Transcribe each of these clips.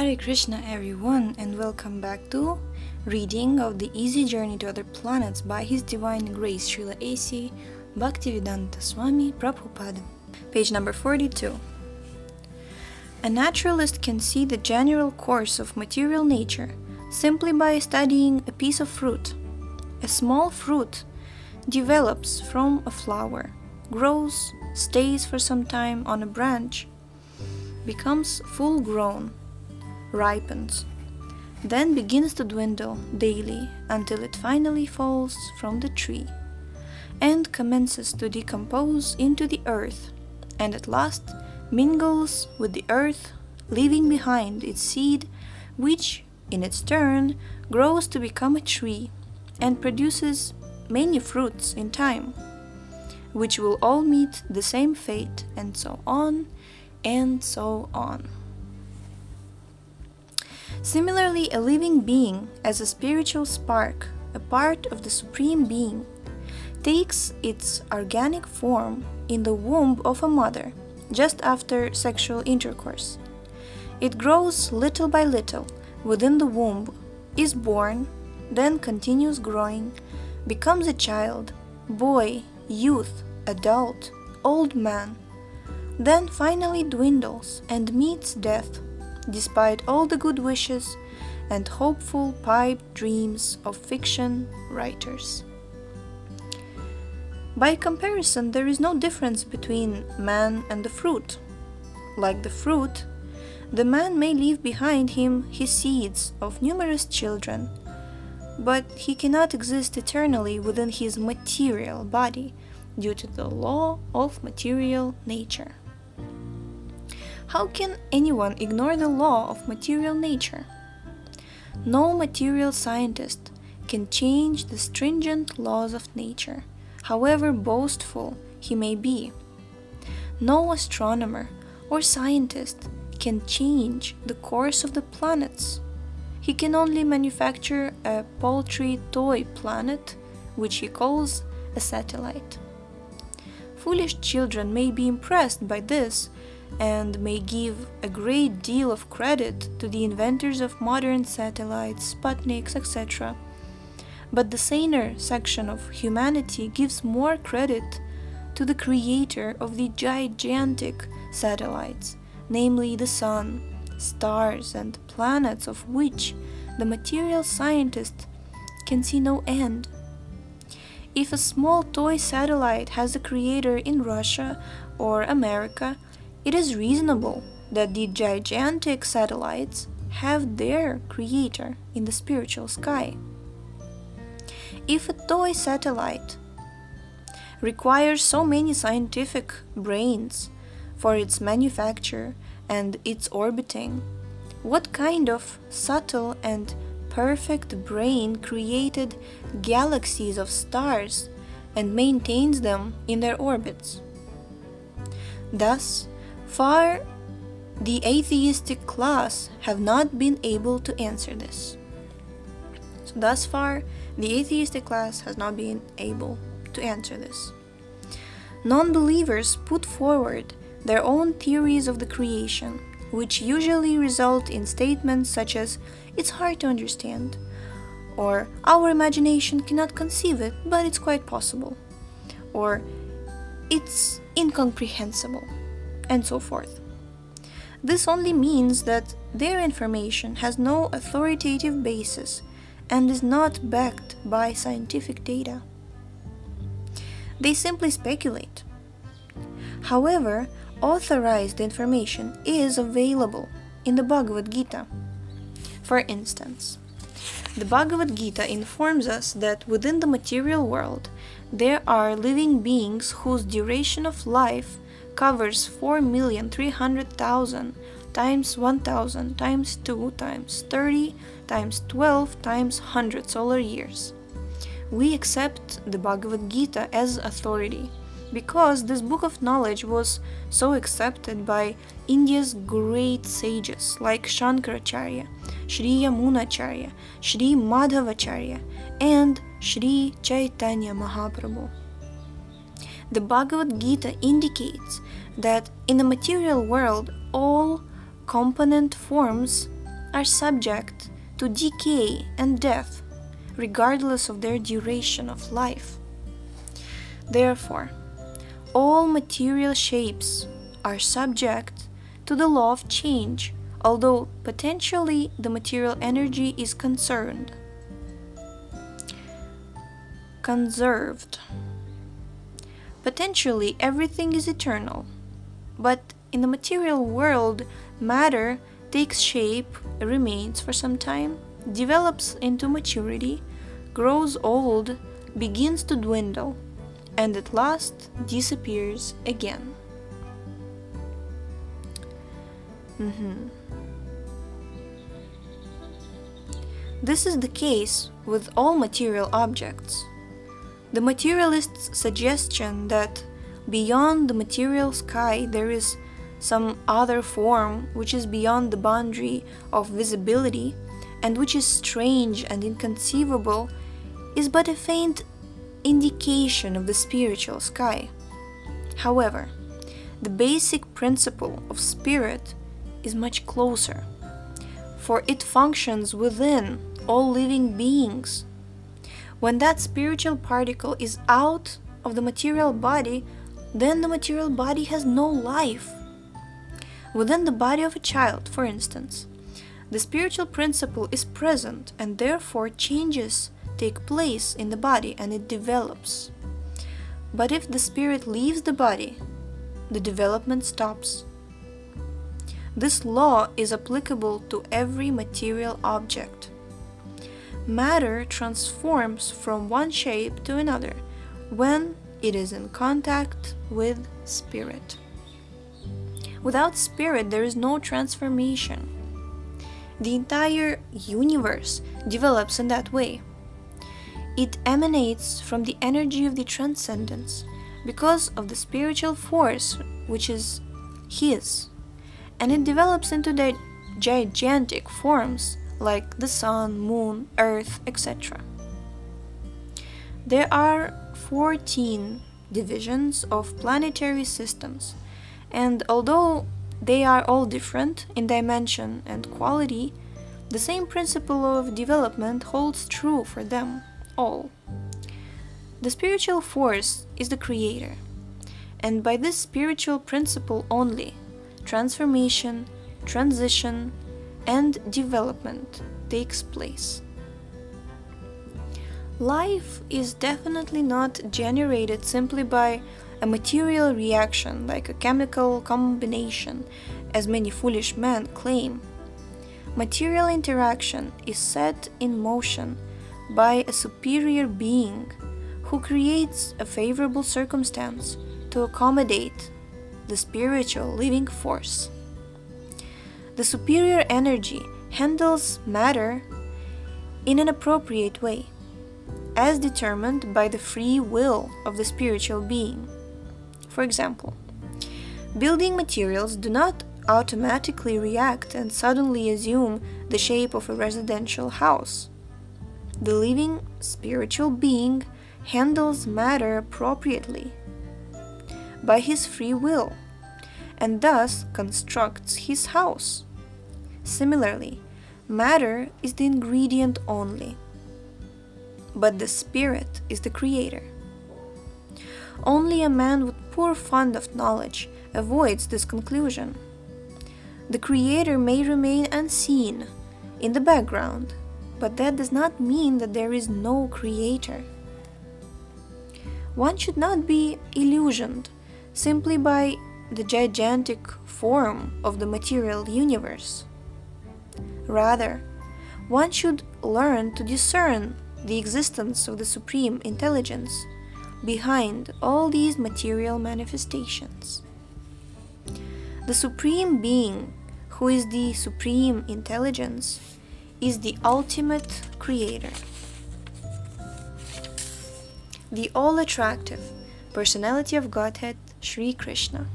Hare Krishna, everyone, and welcome back to reading of the Easy Journey to Other Planets by His Divine Grace Srila A.C. Bhaktivedanta Swami Prabhupada. Page number 42. A naturalist can see the general course of material nature simply by studying a piece of fruit. A small fruit develops from a flower, grows, stays for some time on a branch, becomes full grown, ripens, then begins to dwindle daily until it finally falls from the tree and commences to decompose into the earth and at last mingles with the earth, leaving behind its seed, which, in its turn, grows to become a tree and produces many fruits in time, which will all meet the same fate, and so on and so on. Similarly, a living being, as a spiritual spark, a part of the Supreme Being, takes its organic form in the womb of a mother just after sexual intercourse. It grows little by little within the womb, is born, then continues growing, becomes a child, boy, youth, adult, old man, then finally dwindles and meets death, despite all the good wishes and hopeful pipe dreams of fiction writers. By comparison, there is no difference between man and the fruit. Like the fruit, the man may leave behind him his seeds of numerous children, but he cannot exist eternally within his material body due to the law of material nature. How can anyone ignore the law of material nature? No material scientist can change the stringent laws of nature however boastful he may be. No astronomer or scientist can change the course of the planets. He can only manufacture a paltry toy planet, which he calls a satellite. Foolish children may be impressed by this and may give a great deal of credit to the inventors of modern satellites, Sputniks, etc but the saner section of humanity gives more credit to the creator of the gigantic satellites, namely the sun, stars, and planets of which the material scientist can see no end. If a small toy satellite has a creator in Russia or America, it is reasonable that the gigantic satellites have their creator in the spiritual sky. If a toy satellite requires so many scientific brains for its manufacture and its orbiting, what kind of subtle and perfect brain created galaxies of stars and maintains them in their orbits? Thus far, the atheistic class have not been able to answer this. So, thus far, the atheistic class has not been able to answer this. Non believers put forward their own theories of the creation, which usually result in statements such as, it's hard to understand, or our imagination cannot conceive it, but it's quite possible, or it's incomprehensible, and so forth. This only means that their information has no authoritative basis and is not backed by scientific data. They simply speculate. However, authorized information is available in the Bhagavad Gita. For instance, the Bhagavad Gita informs us that within the material world there are living beings whose duration of life covers 4,300,000 times 1000 times 2 times 30 times 12 times 100 solar years. We accept the Bhagavad Gita as authority because this book of knowledge was so accepted by India's great sages like Shankaracharya, Sri Yamunacharya, Sri Madhavacharya, and Sri Chaitanya Mahaprabhu. The Bhagavad Gita indicates that in the material world all component forms are subject to decay and death, regardless of their duration of life. Therefore, all material shapes are subject to the law of change, although potentially the material energy is concerned. Conserved. Potentially everything is eternal, but in the material world, matter takes shape, remains for some time, develops into maturity, grows old, begins to dwindle, and at last disappears again. Mm-hmm. This is the case with all material objects. The materialist's suggestion that beyond the material sky there is some other form which is beyond the boundary of visibility and which is strange and inconceivable is but a faint indication of the spiritual sky. However, the basic principle of spirit is much closer, for it functions within all living beings. When that spiritual particle is out of the material body, then the material body has no life. Within the body of a child, for instance, the spiritual principle is present and therefore changes take place in the body and it develops. But if the spirit leaves the body, the development stops. This law is applicable to every material object. Matter transforms from one shape to another when it is in contact with spirit. Without spirit, there is no transformation. The entire universe develops in that way. It emanates from the energy of the transcendence because of the spiritual force which is His, and it develops into the gigantic forms like the sun, moon, earth, etc. There are 14 divisions of planetary systems, and although they are all different in dimension and quality, the same principle of development holds true for them all. The spiritual force is the creator, and by this spiritual principle only, transformation, transition, and development takes place. Life is definitely not generated simply by a material reaction like a chemical combination, as many foolish men claim. Material interaction is set in motion by a superior being who creates a favorable circumstance to accommodate the spiritual living force. The superior energy handles matter in an appropriate way, as determined by the free will of the spiritual being. For example, building materials do not automatically react and suddenly assume the shape of a residential house. The living spiritual being handles matter appropriately by his free will and thus constructs his house. Similarly, matter is the ingredient only, but the spirit is the creator. Only a man with poor fund of knowledge avoids this conclusion. The creator may remain unseen in the background, but that does not mean that there is no creator. One should not be illusioned simply by the gigantic form of the material universe. Rather, one should learn to discern the existence of the Supreme Intelligence behind all these material manifestations. The Supreme Being, who is the Supreme Intelligence, is the ultimate Creator. The all attractive personality of Godhead, Sri Krishna.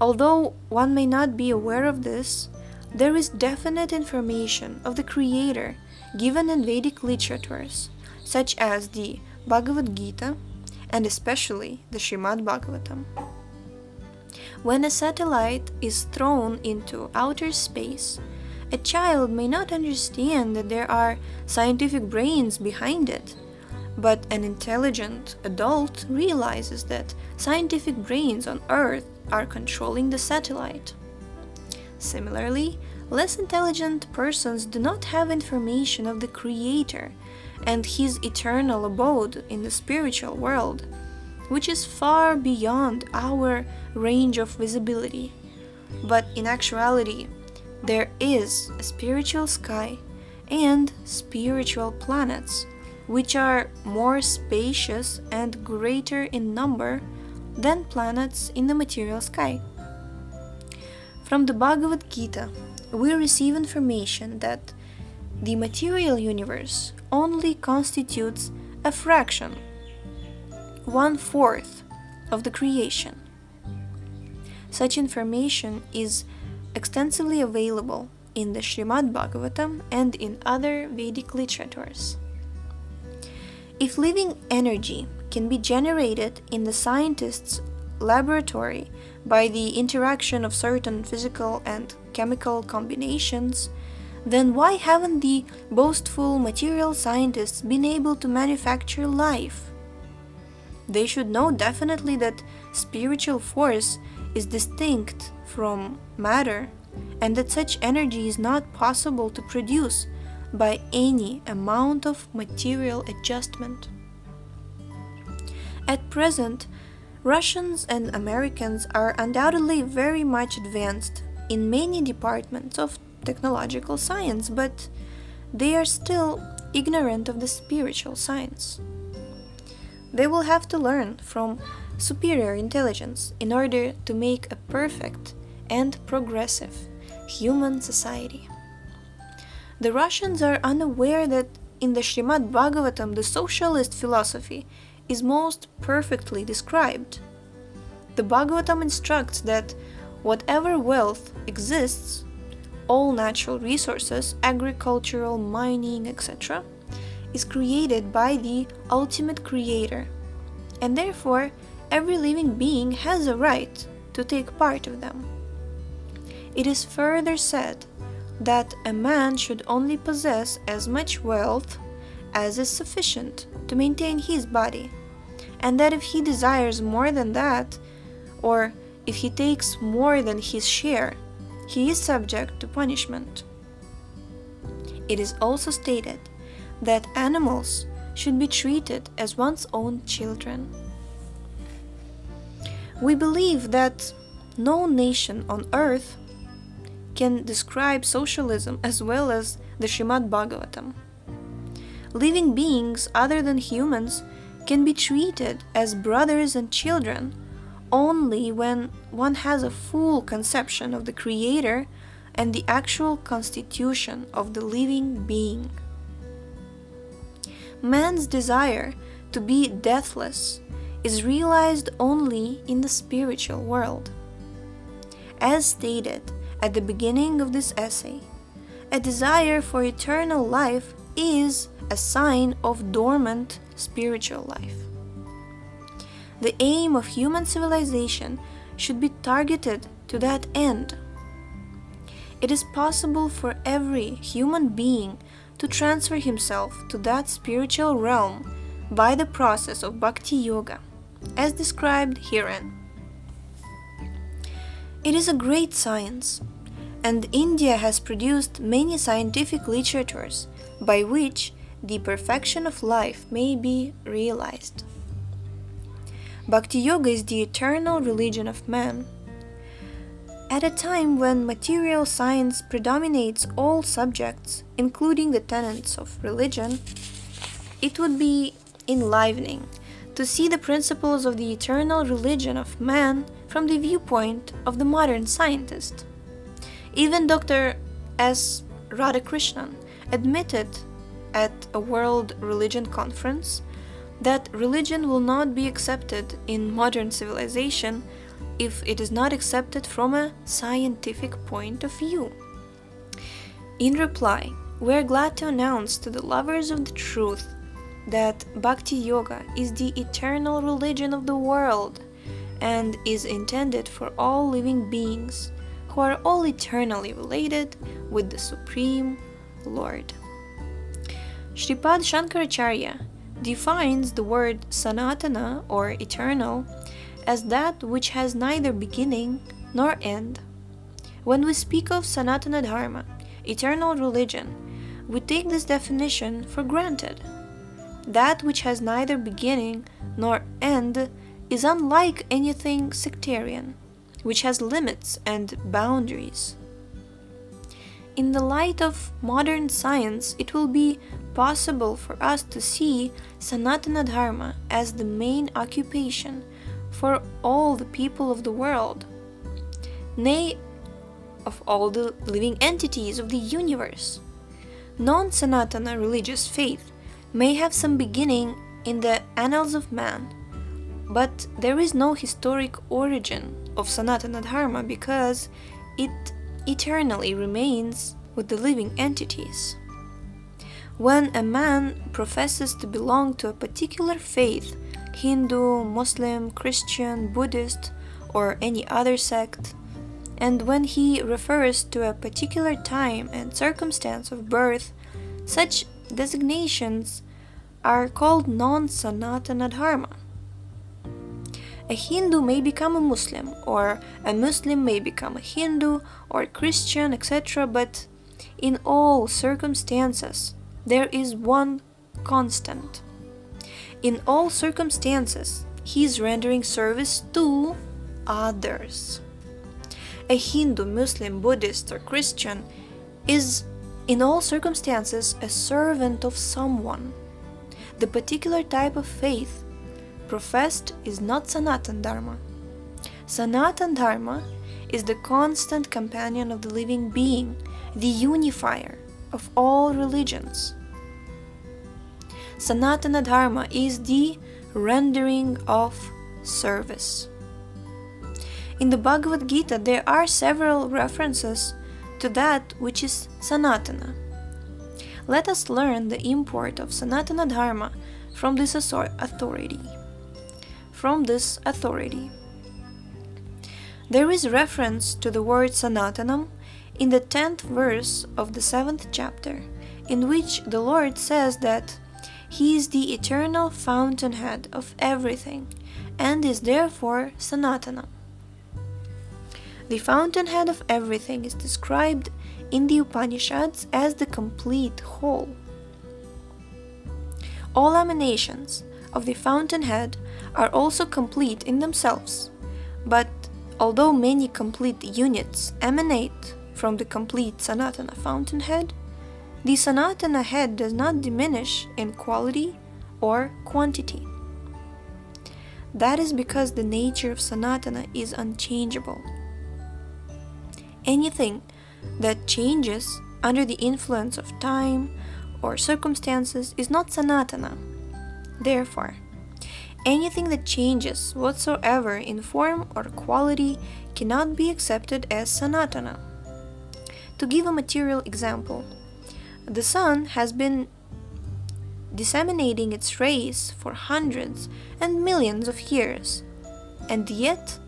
Although one may not be aware of this, there is definite information of the Creator given in Vedic literatures, such as the Bhagavad Gita and especially the Srimad Bhagavatam. When a satellite is thrown into outer space, A child may not understand that there are scientific brains behind it, but an intelligent adult realizes that scientific brains on Earth are controlling the satellite. Similarly, less intelligent persons do not have information of the Creator and His eternal abode in the spiritual world, which is far beyond our range of visibility. But in actuality, there is a spiritual sky and spiritual planets, which are more spacious and greater in number than planets in the material sky. From the Bhagavad Gita, we receive information that the material universe only constitutes a fraction, one fourth, of the creation. Such information is extensively available in the Srimad Bhagavatam and in other Vedic literatures. If living energy can be generated in the scientist's laboratory by the interaction of certain physical and chemical combinations, then why haven't the boastful material scientists been able to manufacture life? They should know definitely that spiritual force is distinct from matter and that such energy is not possible to produce by any amount of material adjustment. At present, Russians and Americans are undoubtedly very much advanced in many departments of technological science, but they are still ignorant of the spiritual science. They will have to learn from superior intelligence in order to make a perfect and progressive human society. The Russians are unaware that in the Srimad Bhagavatam the socialist philosophy is most perfectly described. The Bhagavatam instructs that whatever wealth exists, all natural resources, agricultural, mining, etc., is created by the ultimate creator, and therefore every living being has a right to take part of them. It is further said that a man should only possess as much wealth as is sufficient to maintain his body, and that if he desires more than that, or if he takes more than his share, he is subject to punishment. It is also stated that animals should be treated as one's own children. We believe that no nation on earth can describe socialism as well as the Srimad Bhagavatam. Living beings other than humans can be treated as brothers and children only when one has a full conception of the Creator and the actual constitution of the living being. Man's desire to be deathless is realized only in the spiritual world. As stated at the beginning of this essay, a desire for eternal life is a sign of dormant spiritual life. The aim of human civilization should be targeted to that end. It is possible for every human being to transfer himself to that spiritual realm by the process of bhakti yoga as described herein. It is a great science, and India has produced many scientific literatures by which the perfection of life may be realized. Bhakti Yoga is the eternal religion of man. At a time when material science predominates all subjects, including the tenets of religion, it would be enlivening to see the principles of the eternal religion of man from the viewpoint of the modern scientist. Even Dr. S. Radhakrishnan admitted at a World Religion Conference that religion will not be accepted in modern civilization if it is not accepted from a scientific point of view. In reply, we are glad to announce to the lovers of the truth that Bhakti Yoga is the eternal religion of the world and is intended for all living beings who are all eternally related with the Supreme Lord. Shripad Shankaracharya defines the word Sanatana or eternal as that which has neither beginning nor end. When we speak of Sanatana Dharma, eternal religion, we take this definition for granted. That which has neither beginning nor end is unlike anything sectarian, which has limits and boundaries. In the light of modern science, it will be possible for us to see Sanatana Dharma as the main occupation for all the people of the world, nay, of all the living entities of the universe. Non Sanatana religious faith may have some beginning in the annals of man, but there is no historic origin of Sanatana Dharma because it eternally remains with the living entities. When a man professes to belong to a particular faith, Hindu, Muslim, Christian, Buddhist, or any other sect, and when he refers to a particular time and circumstance of birth, such designations are called non Sanatana Dharma. A Hindu may become a Muslim, or a Muslim may become a Hindu or a Christian, etc., but in all circumstances, there is one constant. In all circumstances, he is rendering service to others a Hindu, Muslim, Buddhist, or Christian is in all circumstances a servant of someone. The particular type of faith professed is not Sanatan Dharma. Sanatan Dharma is the constant companion of the living being, the unifier of all religions. Sanatana Dharma is the rendering of service. In the Bhagavad Gita, there are several references to that which is Sanatana. Let us learn the import of Sanatana Dharma from this authority. From this authority. There is reference to the word Sanatanam in the 10th verse of the 7th chapter, in which the Lord says that He is the eternal fountainhead of everything and is therefore Sanatana. The fountainhead of everything is described in the Upanishads as the complete whole. All emanations of the fountainhead are also complete in themselves, but although many complete units emanate from the complete Sanatana fountainhead, the Sanatana head does not diminish in quality or quantity. That is because the nature of Sanatana is unchangeable anything that changes under the influence of time or circumstances is not sanatana. Therefore, anything that changes whatsoever in form or quality cannot be accepted as sanatana. To give a material example, the sun has been disseminating its rays for hundreds and millions of years, and yet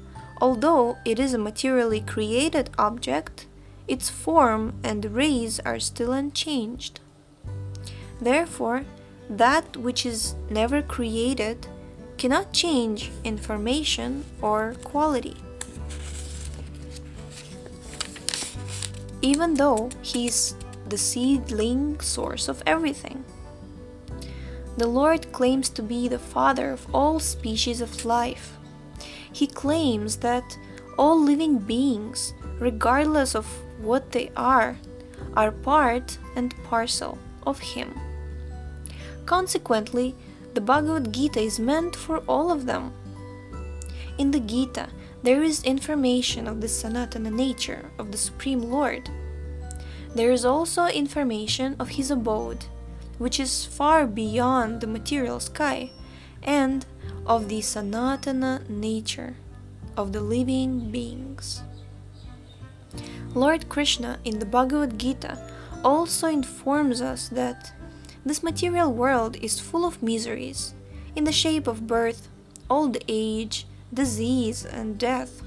Although it is a materially created object, its form and rays are still unchanged. Therefore, that which is never created cannot change information or quality. Even though he is the seedling source of everything. The Lord claims to be the Father of all species of life he claims that all living beings, regardless of what they are, are part and parcel of Him. Consequently, the Bhagavad Gita is meant for all of them. In the Gita, there is information of the Sanatana nature of the Supreme Lord. There is also information of his abode, which is far beyond the material sky, and of the Sanatana nature of the living beings. Lord Krishna in the Bhagavad Gita also informs us that this material world is full of miseries in the shape of birth, old age, disease, and death.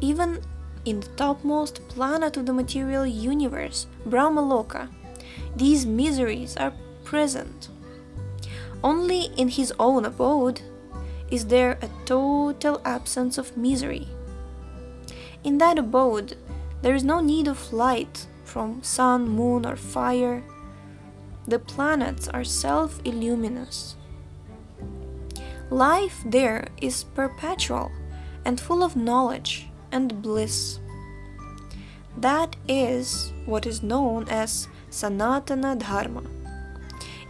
Even in the topmost planet of the material universe, Brahmaloka, these miseries are present. Only in his own abode is there a total absence of misery. In that abode, there is no need of light from sun, moon, or fire. The planets are self illuminous. Life there is perpetual and full of knowledge and bliss. That is what is known as Sanatana Dharma.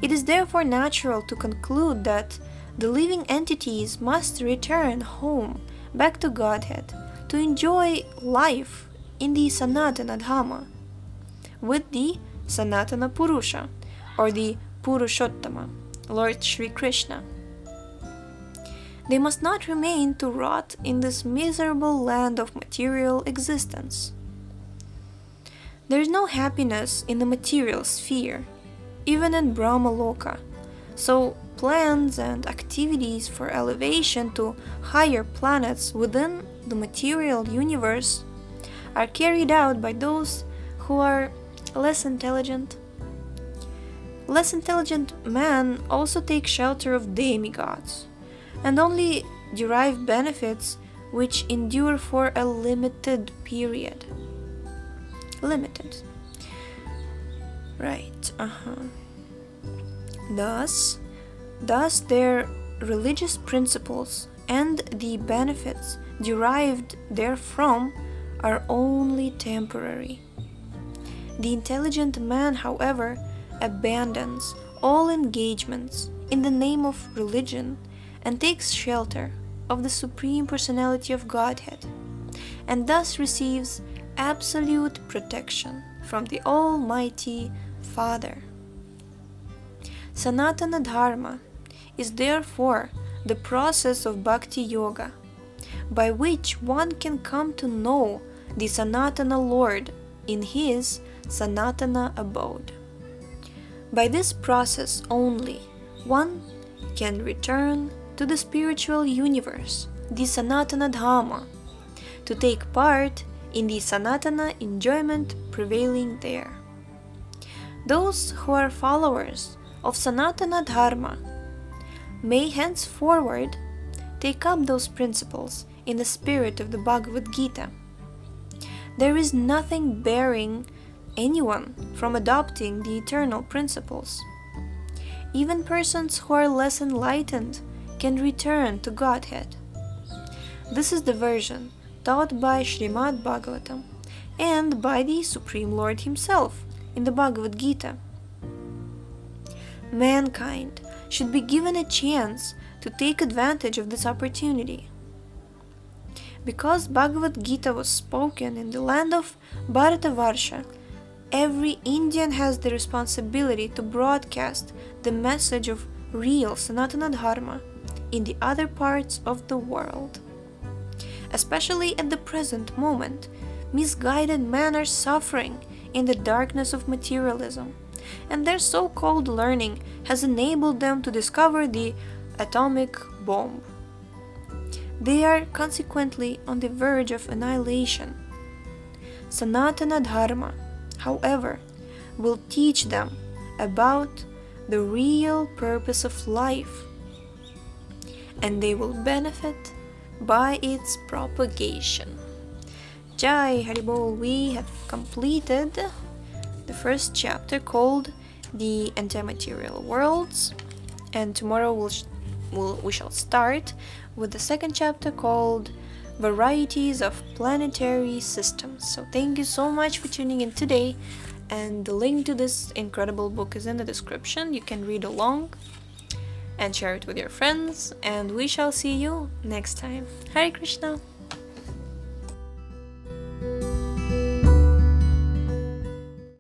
It is therefore natural to conclude that the living entities must return home back to Godhead to enjoy life in the Sanatana Dharma with the Sanatana Purusha or the Purushottama, Lord Sri Krishna. They must not remain to rot in this miserable land of material existence. There is no happiness in the material sphere, even in Brahmaloka, so plans and activities for elevation to higher planets within the material universe are carried out by those who are less intelligent. Less intelligent men also take shelter of demigods and only derive benefits which endure for a limited period. Limited. Right, uh-huh. Thus, thus their religious principles and the benefits derived therefrom are only temporary. The intelligent man, however, abandons all engagements in the name of religion and takes shelter of the Supreme Personality of Godhead, and thus receives absolute protection from the Almighty Father. Sanatana Dharma is therefore the process of Bhakti Yoga, by which one can come to know the Sanatana Lord in his Sanatana abode. By this process only, one can return to the spiritual universe, the Sanatana Dharma, to take part in the Sanatana enjoyment prevailing there. Those who are followers of Sanatana Dharma may henceforward take up those principles in the spirit of the Bhagavad Gita. There is nothing bearing anyone from adopting the eternal principles. Even persons who are less enlightened can return to Godhead. This is the version taught by Srimad Bhagavatam and by the Supreme Lord Himself in the Bhagavad Gita. Mankind should be given a chance to take advantage of this opportunity. Because Bhagavad Gita was spoken in the land of Bharatavarsha, every Indian has the responsibility to broadcast the message of real Sanatana Dharma in the other parts of the world. Especially at the present moment, misguided men are suffering in the darkness of materialism, and their so called learning has enabled them to discover the atomic bomb. They are consequently on the verge of annihilation. Sanatana Dharma, however, will teach them about the real purpose of life and they will benefit by its propagation. Jai Haribol, we have completed the first chapter called The Antimaterial Worlds, and tomorrow we'll, we'll, we shall start with the second chapter called Varieties of Planetary Systems. So, thank you so much for tuning in today, and the link to this incredible book is in the description. You can read along and share it with your friends. And we shall see you next time. Hare Krishna.